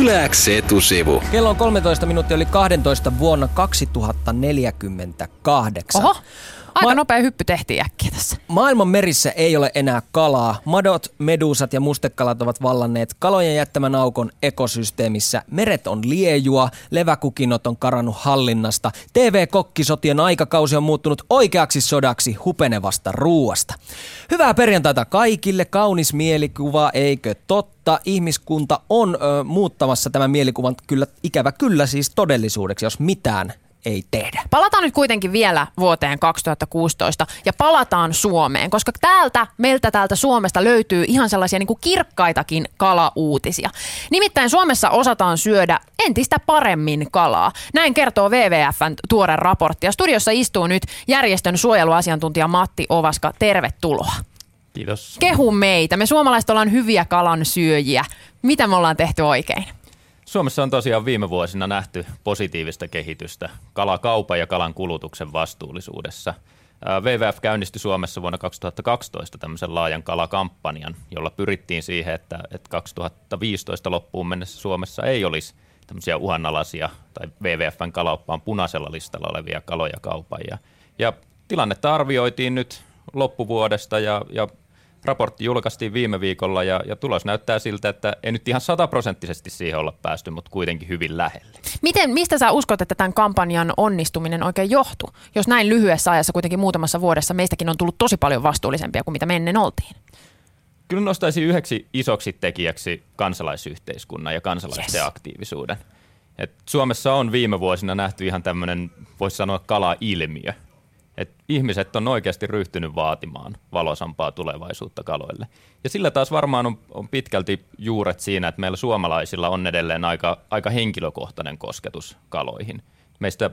Yläks etusivu. Kello on 13 minuuttia oli 12 vuonna 2048. Oho, aika Ma- nopea hyppy tehtiin äkkiä tässä. Maailman merissä ei ole enää kalaa. Madot, medusat ja mustekalat ovat vallanneet kalojen jättämän aukon ekosysteemissä. Meret on liejua, leväkukinot on karannut hallinnasta. TV-kokkisotien aikakausi on muuttunut oikeaksi sodaksi hupenevasta ruuasta. Hyvää perjantaita kaikille, kaunis mielikuva, eikö totta? Ihmiskunta on ö, muuttamassa tämän mielikuvan kyllä, ikävä kyllä siis todellisuudeksi, jos mitään ei tehdä. Palataan nyt kuitenkin vielä vuoteen 2016 ja palataan Suomeen, koska täältä, meiltä täältä Suomesta löytyy ihan sellaisia niin kuin kirkkaitakin kalauutisia. Nimittäin Suomessa osataan syödä entistä paremmin kalaa. Näin kertoo WWFn tuore raportti. Ja studiossa istuu nyt järjestön suojeluasiantuntija Matti Ovaska. Tervetuloa. Kiitos. Kehu meitä. Me suomalaiset ollaan hyviä kalan syöjiä. Mitä me ollaan tehty oikein? Suomessa on tosiaan viime vuosina nähty positiivista kehitystä kalakaupan ja kalan kulutuksen vastuullisuudessa. WWF käynnisti Suomessa vuonna 2012 tämmöisen laajan kalakampanjan, jolla pyrittiin siihen, että, että 2015 loppuun mennessä Suomessa ei olisi tämmöisiä uhanalaisia tai WWFn kalaoppaan punaisella listalla olevia kaloja kaupan. Ja, ja tilannetta arvioitiin nyt loppuvuodesta ja, ja raportti julkaistiin viime viikolla ja, ja tulos näyttää siltä, että ei nyt ihan sataprosenttisesti siihen olla päästy, mutta kuitenkin hyvin lähelle. Miten, mistä sä uskot, että tämän kampanjan onnistuminen oikein johtuu? Jos näin lyhyessä ajassa kuitenkin muutamassa vuodessa meistäkin on tullut tosi paljon vastuullisempia kuin mitä me ennen oltiin. Kyllä nostaisin yhdeksi isoksi tekijäksi kansalaisyhteiskunnan ja kansalaisten Yes. aktiivisuuden. Et Suomessa on viime vuosina nähty ihan tämmöinen, voisi sanoa, kala-ilmiö. Et ihmiset on oikeasti ryhtynyt vaatimaan valosampaa tulevaisuutta kaloille. Ja sillä taas varmaan on, on pitkälti juuret siinä, että meillä suomalaisilla on edelleen aika, aika henkilökohtainen kosketus kaloihin. Meistä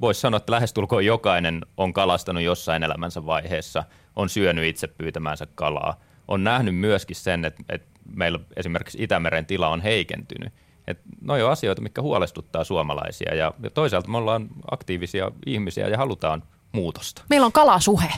voisi sanoa, että lähestulkoon jokainen on kalastanut jossain elämänsä vaiheessa, on syönyt itse pyytämäänsä kalaa, on nähnyt myöskin sen, että, että meillä esimerkiksi Itämeren tila on heikentynyt. Että noi on asioita, mitkä huolestuttaa suomalaisia ja, ja toisaalta me ollaan aktiivisia ihmisiä ja halutaan muutosta. Meillä on kalasuhe.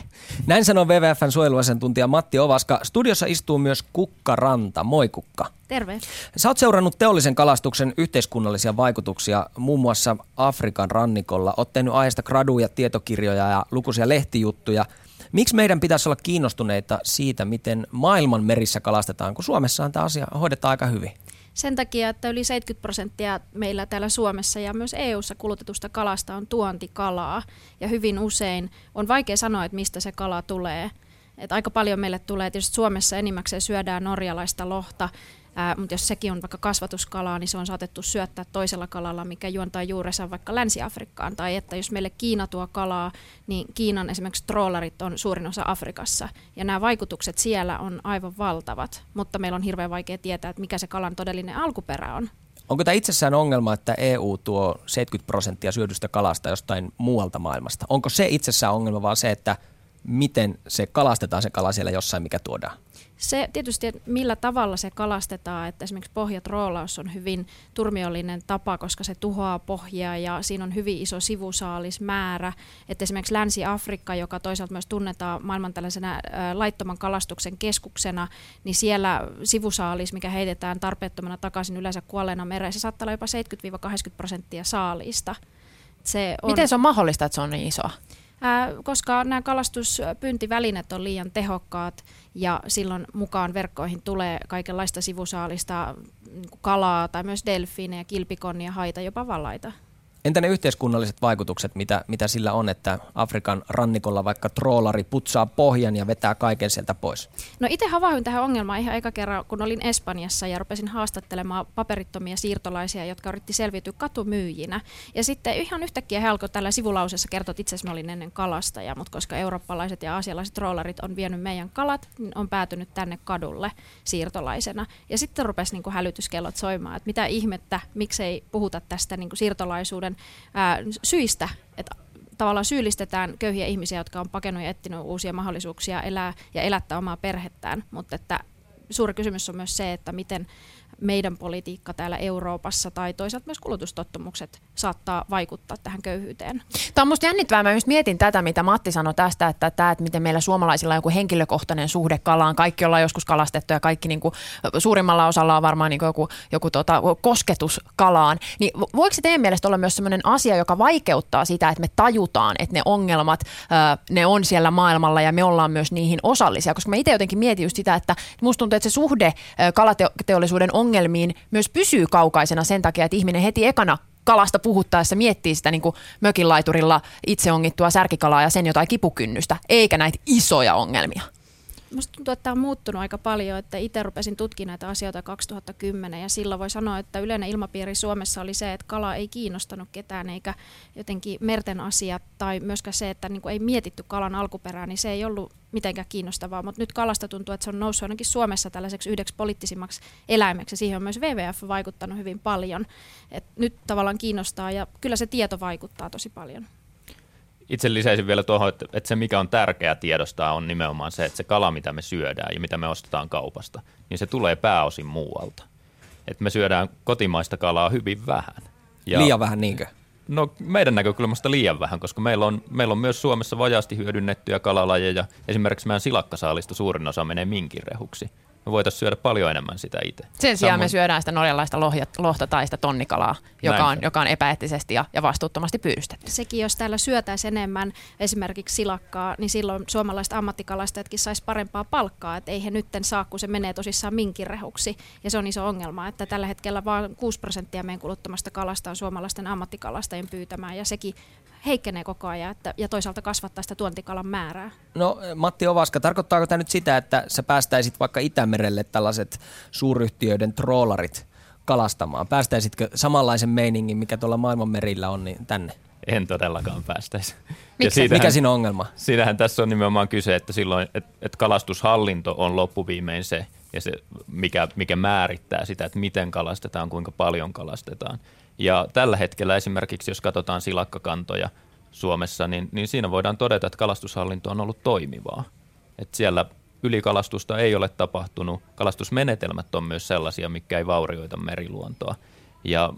Näin sanoo WWFn suojeluasiantuntija Matti Ovaska. Studiossa istuu myös Kukka Ranta. Moi Kukka. Terve. Sä oot seurannut teollisen kalastuksen yhteiskunnallisia vaikutuksia muun muassa Afrikan rannikolla. Oot tehnyt aiheesta graduja, tietokirjoja ja lukuisia lehtijuttuja. Miksi meidän pitäisi olla kiinnostuneita siitä, miten maailman merissä kalastetaan, kun Suomessahan tämä asia hoidetaan aika hyvin? Sen takia, että yli 70 prosenttia meillä täällä Suomessa ja myös EU:ssa kulutetusta kalasta on tuontikalaa. Ja hyvin usein on vaikea sanoa, että mistä se kala tulee. Et aika paljon meille tulee, tietysti Suomessa enimmäkseen syödään norjalaista lohta, ää, mutta jos sekin on vaikka kasvatuskalaa, niin se on saatettu syöttää toisella kalalla, mikä juontaa juurensa vaikka Länsi-Afrikkaan. Tai että jos meille Kiina tuo kalaa, niin Kiinan esimerkiksi trollarit on suurin osa Afrikassa. Ja nämä vaikutukset siellä on aivan valtavat, mutta meillä on hirveän vaikea tietää, että mikä se kalan todellinen alkuperä on. Onko tämä itsessään ongelma, että EU tuo 70 prosenttia syödystä kalasta jostain muualta maailmasta? Onko se itsessään ongelma, vaan se, että miten se kalastetaan se kala siellä jossain, mikä tuodaan? Se tietysti, että millä tavalla se kalastetaan, että esimerkiksi pohjatroolaus on hyvin turmiollinen tapa, koska se tuhoaa pohjaa ja siinä on hyvin iso sivusaalismäärä. Että esimerkiksi Länsi-Afrikka, joka toisaalta myös tunnetaan maailman tällaisena laittoman kalastuksen keskuksena, niin siellä sivusaalis, mikä heitetään tarpeettomana takaisin yleensä kuolleena mereen, se saattaa olla jopa 70-80 prosenttia saaliista. Se on, Miten se on mahdollista, että se on niin isoa? Koska nämä kalastuspyyntivälineet on liian tehokkaat ja silloin mukaan verkkoihin tulee kaikenlaista sivusaalista kuin kalaa tai myös delfiinejä, kilpikonnia, haita, jopa vallaita. Entä ne yhteiskunnalliset vaikutukset, mitä, mitä sillä on, että Afrikan rannikolla vaikka troolari putsaa pohjan ja vetää kaiken sieltä pois? No itse havahduin tähän ongelmaan ihan eka kerran, kun olin Espanjassa ja rupesin haastattelemaan paperittomia siirtolaisia, jotka yritti selviytyä katumyyjinä. Ja sitten ihan yhtäkkiä he alkoi tällä sivulausessa kertoa, että itse asiassa olin ennen kalastaja, mutta koska eurooppalaiset ja aasialaiset trollarit on vienyt meidän kalat, niin on päätynyt tänne kadulle siirtolaisena. Ja sitten rupesi niin kuin hälytyskellot soimaan, että mitä ihmettä, miksei puhuta tästä niin kuin siirtolaisuuden ää, syistä, että tavallaan syyllistetään köyhiä ihmisiä, jotka on pakenut ja etsinyt uusia mahdollisuuksia elää ja elättää omaa perhettään, mutta että suuri kysymys on myös se, että miten meidän politiikka täällä Euroopassa tai toisaalta myös kulutustottumukset saattaa vaikuttaa tähän köyhyyteen. Tämä on musta jännittävää. Mä just mietin tätä, mitä Matti sanoi tästä, että, tämä, että miten meillä suomalaisilla on joku henkilökohtainen suhde kalaan. Kaikki ollaan joskus kalastettu ja kaikki niin kuin, suurimmalla osalla on varmaan niin kuin joku, joku tota, kosketus kalaan. Niin voiko se teidän mielestä olla myös sellainen asia, joka vaikeuttaa sitä, että me tajutaan, että ne ongelmat, ne on siellä maailmalla ja me ollaan myös niihin osallisia? Koska mä itse jotenkin mietin just sitä, että musta tuntuu, että se suhde kalateollisuuden ongelmiin myös pysyy kaukaisena sen takia, että ihminen heti ekana kalasta puhuttaessa miettii sitä niin mökinlaiturilla itse ongittua särkikalaa ja sen jotain kipukynnystä, eikä näitä isoja ongelmia. Musta tuntuu, että tämä on muuttunut aika paljon, että itse rupesin tutkimaan näitä asioita 2010 ja silloin voi sanoa, että yleinen ilmapiiri Suomessa oli se, että kala ei kiinnostanut ketään eikä jotenkin merten asiat tai myöskään se, että niin ei mietitty kalan alkuperää, niin se ei ollut mitenkään kiinnostavaa, mutta nyt kalasta tuntuu, että se on noussut ainakin Suomessa tällaiseksi yhdeksi poliittisimmaksi eläimeksi. Siihen on myös WWF vaikuttanut hyvin paljon. Et nyt tavallaan kiinnostaa ja kyllä se tieto vaikuttaa tosi paljon itse lisäisin vielä tuohon, että, että se mikä on tärkeää tiedostaa on nimenomaan se, että se kala, mitä me syödään ja mitä me ostetaan kaupasta, niin se tulee pääosin muualta. Että me syödään kotimaista kalaa hyvin vähän. Ja, liian vähän niinkö? No meidän näkökulmasta liian vähän, koska meillä on, meillä on myös Suomessa vajaasti hyödynnettyjä kalalajeja. Esimerkiksi meidän silakkasaalista suurin osa menee minkirehuksi me voitaisiin syödä paljon enemmän sitä itse. Sen sijaan Samoin... me syödään sitä norjalaista lohja, lohta tai sitä tonnikalaa, joka on, joka on epäeettisesti ja, ja vastuuttomasti pyydystetty. Sekin, jos täällä syötäisiin enemmän esimerkiksi silakkaa, niin silloin suomalaiset ammattikalastajatkin saisi parempaa palkkaa, että ei he nytten saa, kun se menee tosissaan minkirehuksi. Ja se on iso ongelma, että tällä hetkellä vain 6 prosenttia meidän kuluttamasta kalasta on suomalaisten ammattikalastajien pyytämään, ja sekin heikkenee koko ajan että, ja toisaalta kasvattaa sitä tuontikalan määrää. No Matti Ovaska, tarkoittaako tämä nyt sitä, että sä päästäisit vaikka Itämerelle tällaiset suuryhtiöiden troolarit kalastamaan? Päästäisitkö samanlaisen meiningin, mikä tuolla maailmanmerillä on, niin tänne? En todellakaan päästäisi. Ja siitähän, Mikä siinä on ongelma? Siinähän tässä on nimenomaan kyse, että silloin, että, että kalastushallinto on loppuviimein se, ja se, mikä, mikä määrittää sitä, että miten kalastetaan, kuinka paljon kalastetaan. Ja tällä hetkellä esimerkiksi, jos katsotaan silakkakantoja Suomessa, niin, niin siinä voidaan todeta, että kalastushallinto on ollut toimivaa. Että siellä ylikalastusta ei ole tapahtunut. Kalastusmenetelmät on myös sellaisia, mikä ei vaurioita meriluontoa. Ja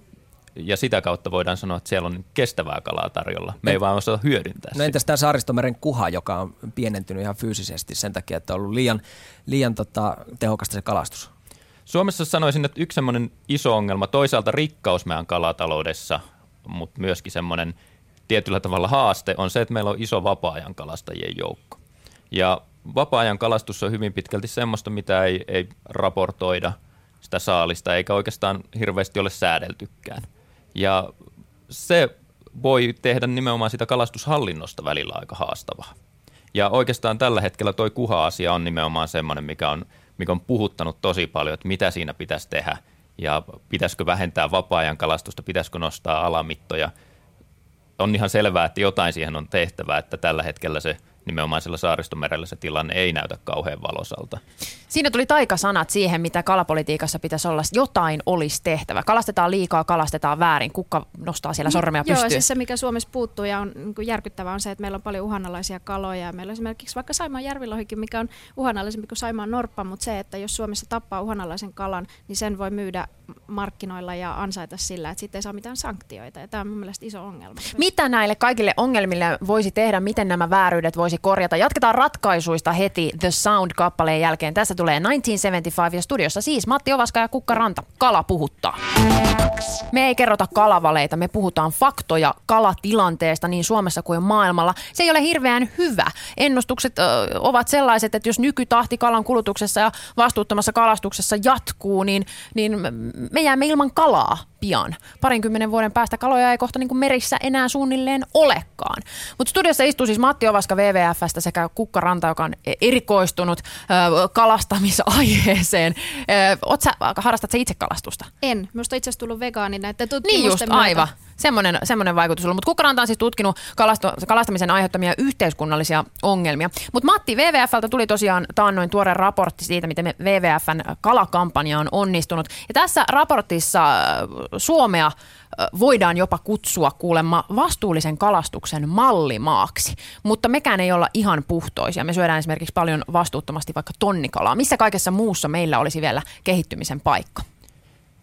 ja sitä kautta voidaan sanoa, että siellä on kestävää kalaa tarjolla. Me ei vaan osaa hyödyntää No entäs tämä Saaristomeren kuha, joka on pienentynyt ihan fyysisesti sen takia, että on ollut liian, liian tota, tehokasta se kalastus? Suomessa sanoisin, että yksi semmoinen iso ongelma, toisaalta rikkaus meidän kalataloudessa, mutta myöskin semmoinen tietyllä tavalla haaste on se, että meillä on iso vapaa-ajan kalastajien joukko. Ja vapaa-ajan kalastus on hyvin pitkälti semmoista, mitä ei, ei raportoida sitä saalista, eikä oikeastaan hirveästi ole säädeltykään. Ja se voi tehdä nimenomaan sitä kalastushallinnosta välillä aika haastavaa. Ja oikeastaan tällä hetkellä toi kuha-asia on nimenomaan semmoinen, mikä on – mikä on puhuttanut tosi paljon, että mitä siinä pitäisi tehdä ja pitäisikö vähentää vapaa-ajan kalastusta, pitäisikö nostaa alamittoja. On ihan selvää, että jotain siihen on tehtävä, että tällä hetkellä se – nimenomaan sillä saaristomerellä se tilanne ei näytä kauhean valosalta. Siinä tuli taikasanat siihen, mitä kalapolitiikassa pitäisi olla. Jotain olisi tehtävä. Kalastetaan liikaa, kalastetaan väärin. Kukka nostaa siellä sormea pystyyn. Joo, siis se mikä Suomessa puuttuu ja on niin järkyttävää on se, että meillä on paljon uhanalaisia kaloja. Meillä on esimerkiksi vaikka Saimaan järvilohikin, mikä on uhanalaisempi kuin Saimaan norppa, mutta se, että jos Suomessa tappaa uhanalaisen kalan, niin sen voi myydä markkinoilla ja ansaita sillä, että sitten ei saa mitään sanktioita. Ja tämä on mun mielestä iso ongelma. Mitä näille kaikille ongelmille voisi tehdä? Miten nämä vääryydet voisi korjata? Jatketaan ratkaisuista heti The Sound-kappaleen jälkeen. Tässä tulee 1975 ja studiossa siis Matti Ovaska ja Kukka Ranta. Kala puhuttaa. Me ei kerrota kalavaleita, me puhutaan faktoja kalatilanteesta niin Suomessa kuin maailmalla. Se ei ole hirveän hyvä. Ennustukset ö, ovat sellaiset, että jos nykytahti kalan kulutuksessa ja vastuuttomassa kalastuksessa jatkuu, niin, niin me jäämme ilman kalaa pian. Parinkymmenen vuoden päästä kaloja ei kohta niin kuin merissä enää suunnilleen olekaan. Mutta studiossa istuu siis Matti Ovaska WWFstä sekä Kukka Ranta, joka on erikoistunut kalastamisaiheeseen. Oot sä, harrastat sä itse kalastusta? En. Minusta itse asiassa tullut vegaani näiden tutkimusten Niin just, myötä. aivan. Semmoinen, semmoinen vaikutus ollut. Mutta Kukkaranta on siis tutkinut kalasto, kalastamisen aiheuttamia yhteiskunnallisia ongelmia. Mutta Matti, WWFltä tuli tosiaan taannoin tuore raportti siitä, miten me WWFn kalakampanja on onnistunut. Ja tässä raportissa Suomea voidaan jopa kutsua kuulemma vastuullisen kalastuksen mallimaaksi. Mutta mekään ei olla ihan puhtoisia. Me syödään esimerkiksi paljon vastuuttomasti vaikka tonnikalaa. Missä kaikessa muussa meillä olisi vielä kehittymisen paikka?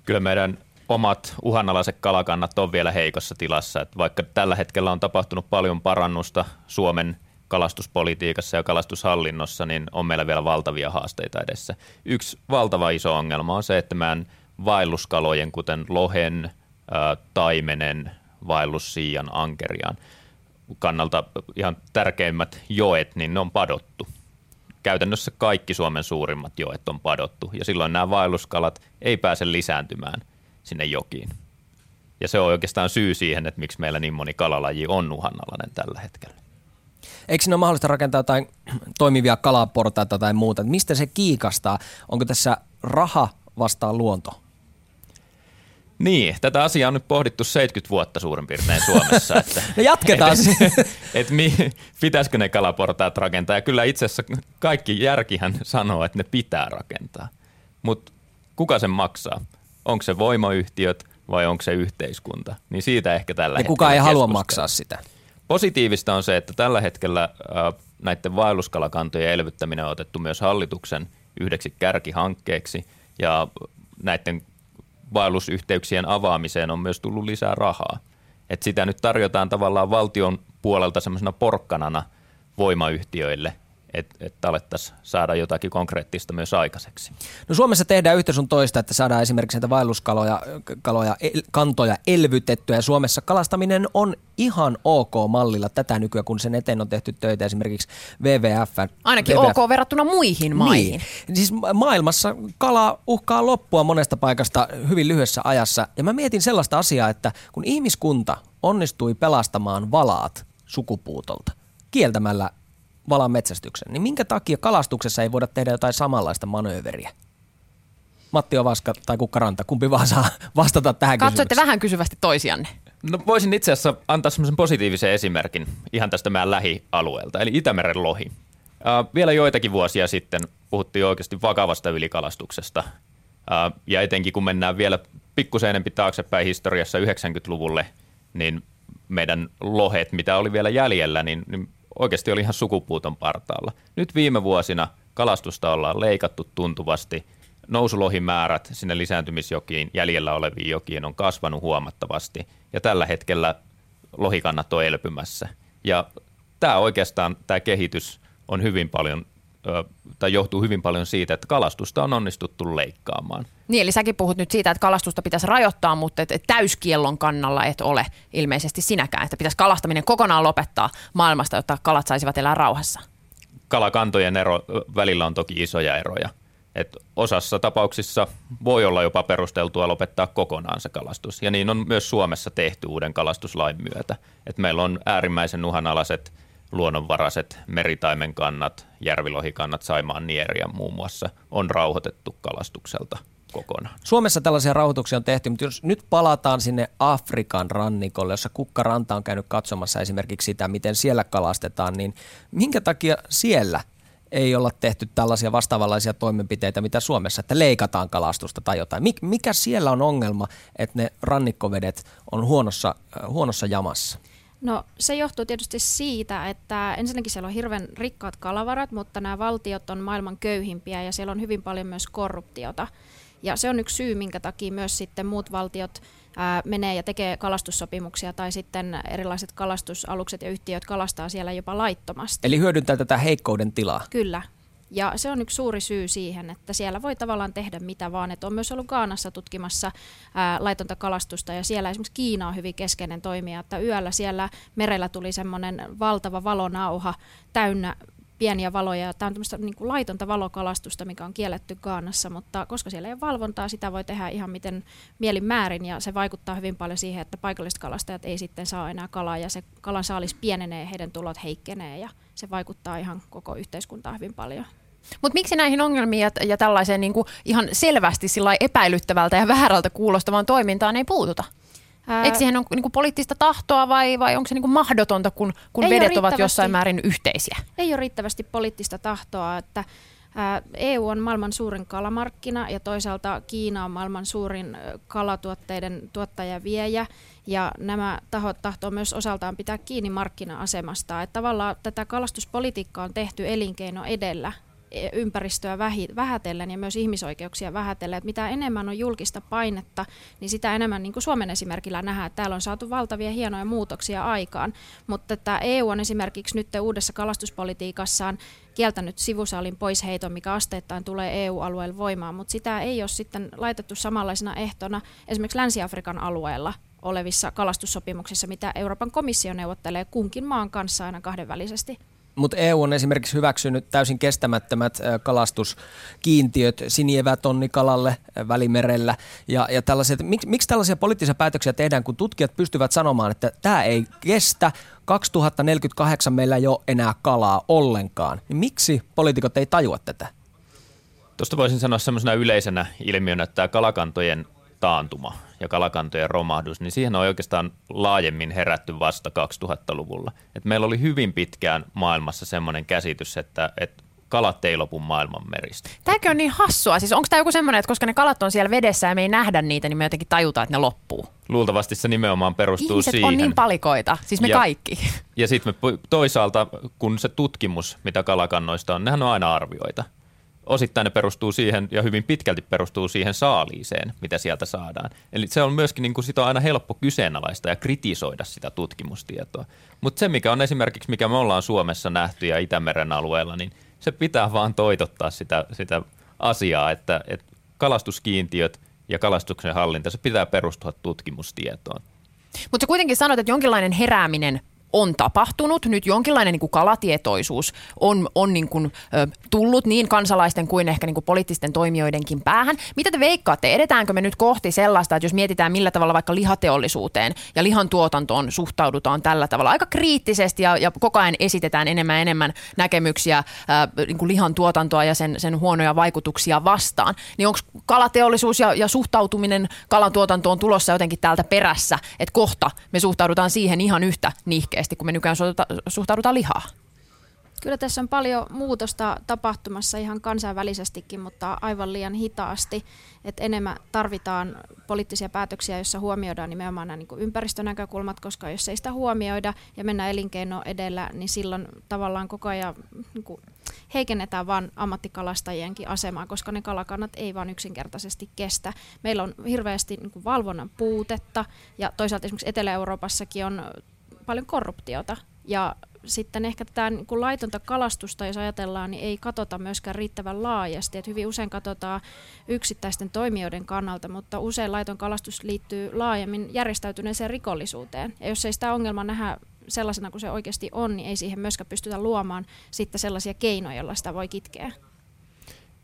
Kyllä meidän omat uhanalaiset kalakannat on vielä heikossa tilassa. Että vaikka tällä hetkellä on tapahtunut paljon parannusta Suomen kalastuspolitiikassa ja kalastushallinnossa, niin on meillä vielä valtavia haasteita edessä. Yksi valtava iso ongelma on se, että meidän vaelluskalojen, kuten lohen, taimenen, vaellussiian, ankeriaan kannalta ihan tärkeimmät joet, niin ne on padottu. Käytännössä kaikki Suomen suurimmat joet on padottu ja silloin nämä vaelluskalat ei pääse lisääntymään sinne jokiin. Ja se on oikeastaan syy siihen, että miksi meillä niin moni kalalaji on uhanalainen tällä hetkellä. Eikö siinä ole mahdollista rakentaa jotain toimivia kalaportaita tai muuta? Mistä se kiikastaa? Onko tässä raha vastaan luonto? Niin, tätä asiaa on nyt pohdittu 70 vuotta suurin piirtein Suomessa. Että, no jatketaan et, et, et mi, pitäisikö ne kalaportaat rakentaa. Ja kyllä itse asiassa kaikki järkihän sanoo, että ne pitää rakentaa. Mutta kuka sen maksaa? Onko se voimayhtiöt vai onko se yhteiskunta? Niin siitä ehkä tällä ja kuka ei halua maksaa sitä? Positiivista on se, että tällä hetkellä äh, näiden vaelluskalakantojen elvyttäminen on otettu myös hallituksen yhdeksi kärkihankkeeksi ja näiden vaellusyhteyksien avaamiseen on myös tullut lisää rahaa. Et sitä nyt tarjotaan tavallaan valtion puolelta semmoisena porkkanana voimayhtiöille – että et alettaisiin saada jotakin konkreettista myös aikaiseksi. No Suomessa tehdään yhtä sun toista, että saadaan esimerkiksi näitä vaelluskaloja kaloja, kantoja elvytettyä ja Suomessa kalastaminen on ihan ok mallilla tätä nykyään, kun sen eteen on tehty töitä esimerkiksi WWF. Ainakin WWF. ok verrattuna muihin maihin. Niin. Siis maailmassa kala uhkaa loppua monesta paikasta hyvin lyhyessä ajassa ja mä mietin sellaista asiaa, että kun ihmiskunta onnistui pelastamaan valaat sukupuutolta kieltämällä valan metsästyksen, niin minkä takia kalastuksessa ei voida tehdä jotain samanlaista manööveriä? Matti Ovaska tai Kukkaranta, kumpi vaan saa vastata tähän Katsoitte vähän kysyvästi toisianne. No voisin itse asiassa antaa semmoisen positiivisen esimerkin ihan tästä meidän lähialueelta, eli Itämeren lohi. Uh, vielä joitakin vuosia sitten puhuttiin oikeasti vakavasta ylikalastuksesta. Uh, ja etenkin kun mennään vielä pikkusen enempi taaksepäin historiassa 90-luvulle, niin meidän lohet, mitä oli vielä jäljellä, niin, niin oikeasti oli ihan sukupuuton partaalla. Nyt viime vuosina kalastusta ollaan leikattu tuntuvasti. Nousulohimäärät sinne lisääntymisjokiin jäljellä oleviin jokiin on kasvanut huomattavasti ja tällä hetkellä lohikannat on elpymässä. Ja tämä oikeastaan, tämä kehitys on hyvin paljon tai johtuu hyvin paljon siitä, että kalastusta on onnistuttu leikkaamaan. Niin, eli säkin puhut nyt siitä, että kalastusta pitäisi rajoittaa, mutta että täyskiellon kannalla et ole ilmeisesti sinäkään, että pitäisi kalastaminen kokonaan lopettaa maailmasta, jotta kalat saisivat elää rauhassa. Kalakantojen ero, välillä on toki isoja eroja. Et osassa tapauksissa voi olla jopa perusteltua lopettaa kokonaan se kalastus, ja niin on myös Suomessa tehty uuden kalastuslain myötä. Et meillä on äärimmäisen uhanalaiset luonnonvaraiset meritaimenkannat, järvilohikannat, Saimaan nieriä muun muassa on rauhoitettu kalastukselta kokonaan. Suomessa tällaisia rauhoituksia on tehty, mutta jos nyt palataan sinne Afrikan rannikolle, jossa Kukkaranta on käynyt katsomassa esimerkiksi sitä, miten siellä kalastetaan, niin minkä takia siellä ei olla tehty tällaisia vastaavanlaisia toimenpiteitä, mitä Suomessa, että leikataan kalastusta tai jotain. Mikä siellä on ongelma, että ne rannikkovedet on huonossa, huonossa jamassa? No se johtuu tietysti siitä, että ensinnäkin siellä on hirveän rikkaat kalavarat, mutta nämä valtiot on maailman köyhimpiä ja siellä on hyvin paljon myös korruptiota. Ja se on yksi syy, minkä takia myös sitten muut valtiot ää, menee ja tekee kalastussopimuksia tai sitten erilaiset kalastusalukset ja yhtiöt kalastaa siellä jopa laittomasti. Eli hyödyntää tätä heikkouden tilaa. Kyllä, ja se on yksi suuri syy siihen, että siellä voi tavallaan tehdä mitä vaan. Että on myös ollut Gaanassa tutkimassa ää, laitonta kalastusta ja siellä esimerkiksi Kiina on hyvin keskeinen toimija, että yöllä siellä merellä tuli semmoinen valtava valonauha täynnä pieniä valoja. Tämä on tämmöistä niin kuin laitonta valokalastusta, mikä on kielletty Gaanassa, mutta koska siellä ei ole valvontaa, sitä voi tehdä ihan miten mielin määrin ja se vaikuttaa hyvin paljon siihen, että paikalliset kalastajat ei sitten saa enää kalaa ja se kalan saalis pienenee, heidän tulot heikkenee ja se vaikuttaa ihan koko yhteiskuntaan hyvin paljon. Mutta miksi näihin ongelmiin ja, ja tällaiseen niin kuin ihan selvästi epäilyttävältä ja väärältä kuulostavaan toimintaan ei puututa? Ää... Eikö siihen ole niin poliittista tahtoa vai, vai onko se niin mahdotonta, kun, kun vedet ovat jossain määrin yhteisiä? Ei ole riittävästi poliittista tahtoa, että EU on maailman suurin kalamarkkina ja toisaalta Kiina on maailman suurin kalatuotteiden tuottaja ja viejä. Ja nämä tahot tahtoo myös osaltaan pitää kiinni markkina-asemasta. Että tavallaan tätä kalastuspolitiikkaa on tehty elinkeino edellä ympäristöä vähätellen ja myös ihmisoikeuksia vähätellen. Että mitä enemmän on julkista painetta, niin sitä enemmän niin kuin Suomen esimerkillä nähdään, että täällä on saatu valtavia hienoja muutoksia aikaan. Mutta että EU on esimerkiksi nyt uudessa kalastuspolitiikassaan kieltänyt sivusaalin poisheiton, mikä asteittain tulee EU-alueelle voimaan, mutta sitä ei ole sitten laitettu samanlaisena ehtona esimerkiksi Länsi-Afrikan alueella olevissa kalastussopimuksissa, mitä Euroopan komissio neuvottelee kunkin maan kanssa aina kahdenvälisesti. Mutta EU on esimerkiksi hyväksynyt täysin kestämättömät kalastuskiintiöt sinievätonnikalalle välimerellä. Ja, ja tällaiset, miksi, miksi tällaisia poliittisia päätöksiä tehdään, kun tutkijat pystyvät sanomaan, että tämä ei kestä, 2048 meillä ei ole enää kalaa ollenkaan. Niin miksi poliitikot ei tajua tätä? Tuosta voisin sanoa semmoisena yleisenä ilmiönä, että tämä kalakantojen taantuma ja kalakantojen romahdus, niin siihen on oikeastaan laajemmin herätty vasta 2000-luvulla. Et meillä oli hyvin pitkään maailmassa semmoinen käsitys, että, että kalat ei lopu maailman meristä. Tämäkö on niin hassua? Siis onko tämä joku semmoinen, että koska ne kalat on siellä vedessä ja me ei nähdä niitä, niin me jotenkin tajutaan, että ne loppuu? Luultavasti se nimenomaan perustuu Ihmiset siihen. on niin palikoita, siis me ja, kaikki. Ja sitten toisaalta, kun se tutkimus, mitä kalakannoista on, nehän on aina arvioita osittain ne perustuu siihen ja hyvin pitkälti perustuu siihen saaliiseen, mitä sieltä saadaan. Eli se on myöskin, niin kuin sitä on aina helppo kyseenalaista ja kritisoida sitä tutkimustietoa. Mutta se, mikä on esimerkiksi, mikä me ollaan Suomessa nähty ja Itämeren alueella, niin se pitää vaan toitottaa sitä, sitä asiaa, että, että kalastuskiintiöt ja kalastuksen hallinta, se pitää perustua tutkimustietoon. Mutta kuitenkin sanoit, että jonkinlainen herääminen on tapahtunut. Nyt jonkinlainen niin kuin kalatietoisuus on, on niin kuin, ö, tullut niin kansalaisten kuin ehkä niin kuin poliittisten toimijoidenkin päähän. Mitä te veikkaatte? Edetäänkö me nyt kohti sellaista, että jos mietitään millä tavalla vaikka lihateollisuuteen ja lihan tuotantoon suhtaudutaan tällä tavalla aika kriittisesti ja, ja koko ajan esitetään enemmän ja enemmän näkemyksiä ö, niin kuin lihan tuotantoa ja sen, sen huonoja vaikutuksia vastaan, niin onko kalateollisuus ja, ja suhtautuminen kalan tuotantoon tulossa jotenkin täältä perässä, että kohta me suhtaudutaan siihen ihan yhtä nihkeä selkeästi, kun me nykyään suhtaudutaan lihaa. Kyllä tässä on paljon muutosta tapahtumassa ihan kansainvälisestikin, mutta aivan liian hitaasti. Et enemmän tarvitaan poliittisia päätöksiä, joissa huomioidaan nimenomaan nämä niin ympäristönäkökulmat, koska jos ei sitä huomioida ja mennä elinkeino edellä, niin silloin tavallaan koko ajan niin kuin heikennetään vain ammattikalastajienkin asemaa, koska ne kalakannat ei vaan yksinkertaisesti kestä. Meillä on hirveästi niin valvonnan puutetta ja toisaalta esimerkiksi Etelä-Euroopassakin on paljon korruptiota ja sitten ehkä tätä niin laitonta kalastusta, jos ajatellaan, niin ei katsota myöskään riittävän laajasti. Että hyvin usein katsotaan yksittäisten toimijoiden kannalta, mutta usein laiton kalastus liittyy laajemmin järjestäytyneeseen rikollisuuteen. Ja jos ei sitä ongelmaa nähdä sellaisena kuin se oikeasti on, niin ei siihen myöskään pystytä luomaan sitten sellaisia keinoja, joilla sitä voi kitkeä.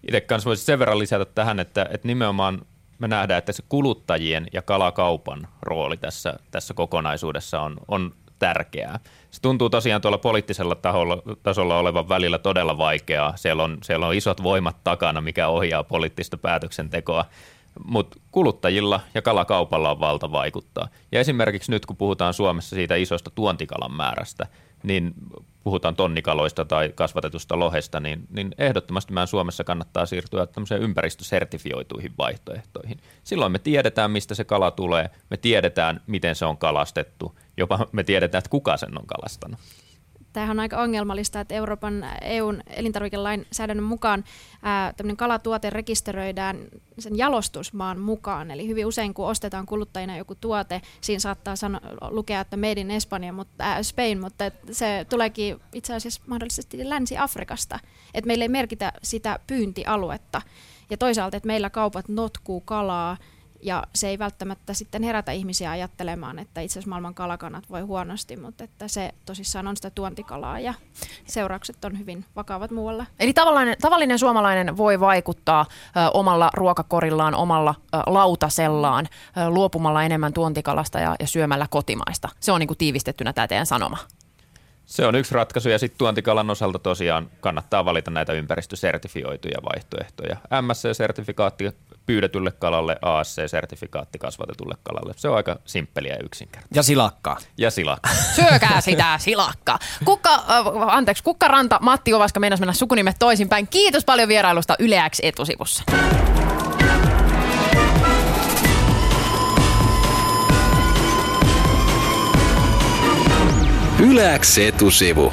Itse kanssa voisi sen verran lisätä tähän, että, että nimenomaan me nähdään, että se kuluttajien ja kalakaupan rooli tässä, tässä kokonaisuudessa on, on tärkeää. Se tuntuu tosiaan tuolla poliittisella taholla, tasolla olevan välillä todella vaikeaa. Siellä on, siellä on isot voimat takana, mikä ohjaa poliittista päätöksentekoa, mutta kuluttajilla ja kalakaupalla on valta vaikuttaa. Ja esimerkiksi nyt, kun puhutaan Suomessa siitä isosta tuontikalan määrästä, niin puhutaan tonnikaloista tai kasvatetusta lohesta, niin, niin ehdottomasti meidän Suomessa kannattaa siirtyä tämmöiseen ympäristösertifioituihin vaihtoehtoihin. Silloin me tiedetään, mistä se kala tulee, me tiedetään, miten se on kalastettu, jopa me tiedetään, että kuka sen on kalastanut. Tämähän on aika ongelmallista, että Euroopan EUn elintarvikelainsäädännön mukaan ää, kalatuote rekisteröidään sen jalostusmaan mukaan. Eli hyvin usein, kun ostetaan kuluttajina joku tuote, siinä saattaa sano, lukea, että made in Espanja, mutta, ää, Spain, mutta se tuleekin itse asiassa mahdollisesti Länsi-Afrikasta. Että meillä ei merkitä sitä pyyntialuetta. Ja toisaalta, että meillä kaupat notkuu kalaa – ja se ei välttämättä sitten herätä ihmisiä ajattelemaan, että itse asiassa maailman kalakannat voi huonosti, mutta että se tosissaan on sitä tuontikalaa ja seuraukset on hyvin vakavat muualla. Eli tavallinen, tavallinen suomalainen voi vaikuttaa ö, omalla ruokakorillaan, omalla ö, lautasellaan, ö, luopumalla enemmän tuontikalasta ja, ja syömällä kotimaista. Se on niin kuin tiivistettynä tämä teidän sanoma. Se on yksi ratkaisu ja sitten tuontikalan osalta tosiaan kannattaa valita näitä ympäristösertifioituja vaihtoehtoja. MSC-sertifikaatti pyydetylle kalalle, ASC-sertifikaatti kasvatetulle kalalle. Se on aika simppeliä ja yksinkertaista. Ja silakkaa. Ja silakkaa. Syökää sitä silakkaa. Kukka, äh, anteeksi, Kukkaranta, Matti Ovaska meinas mennä sukunimet toisinpäin. Kiitos paljon vierailusta Yle X etusivussa. Yleäks etusivu.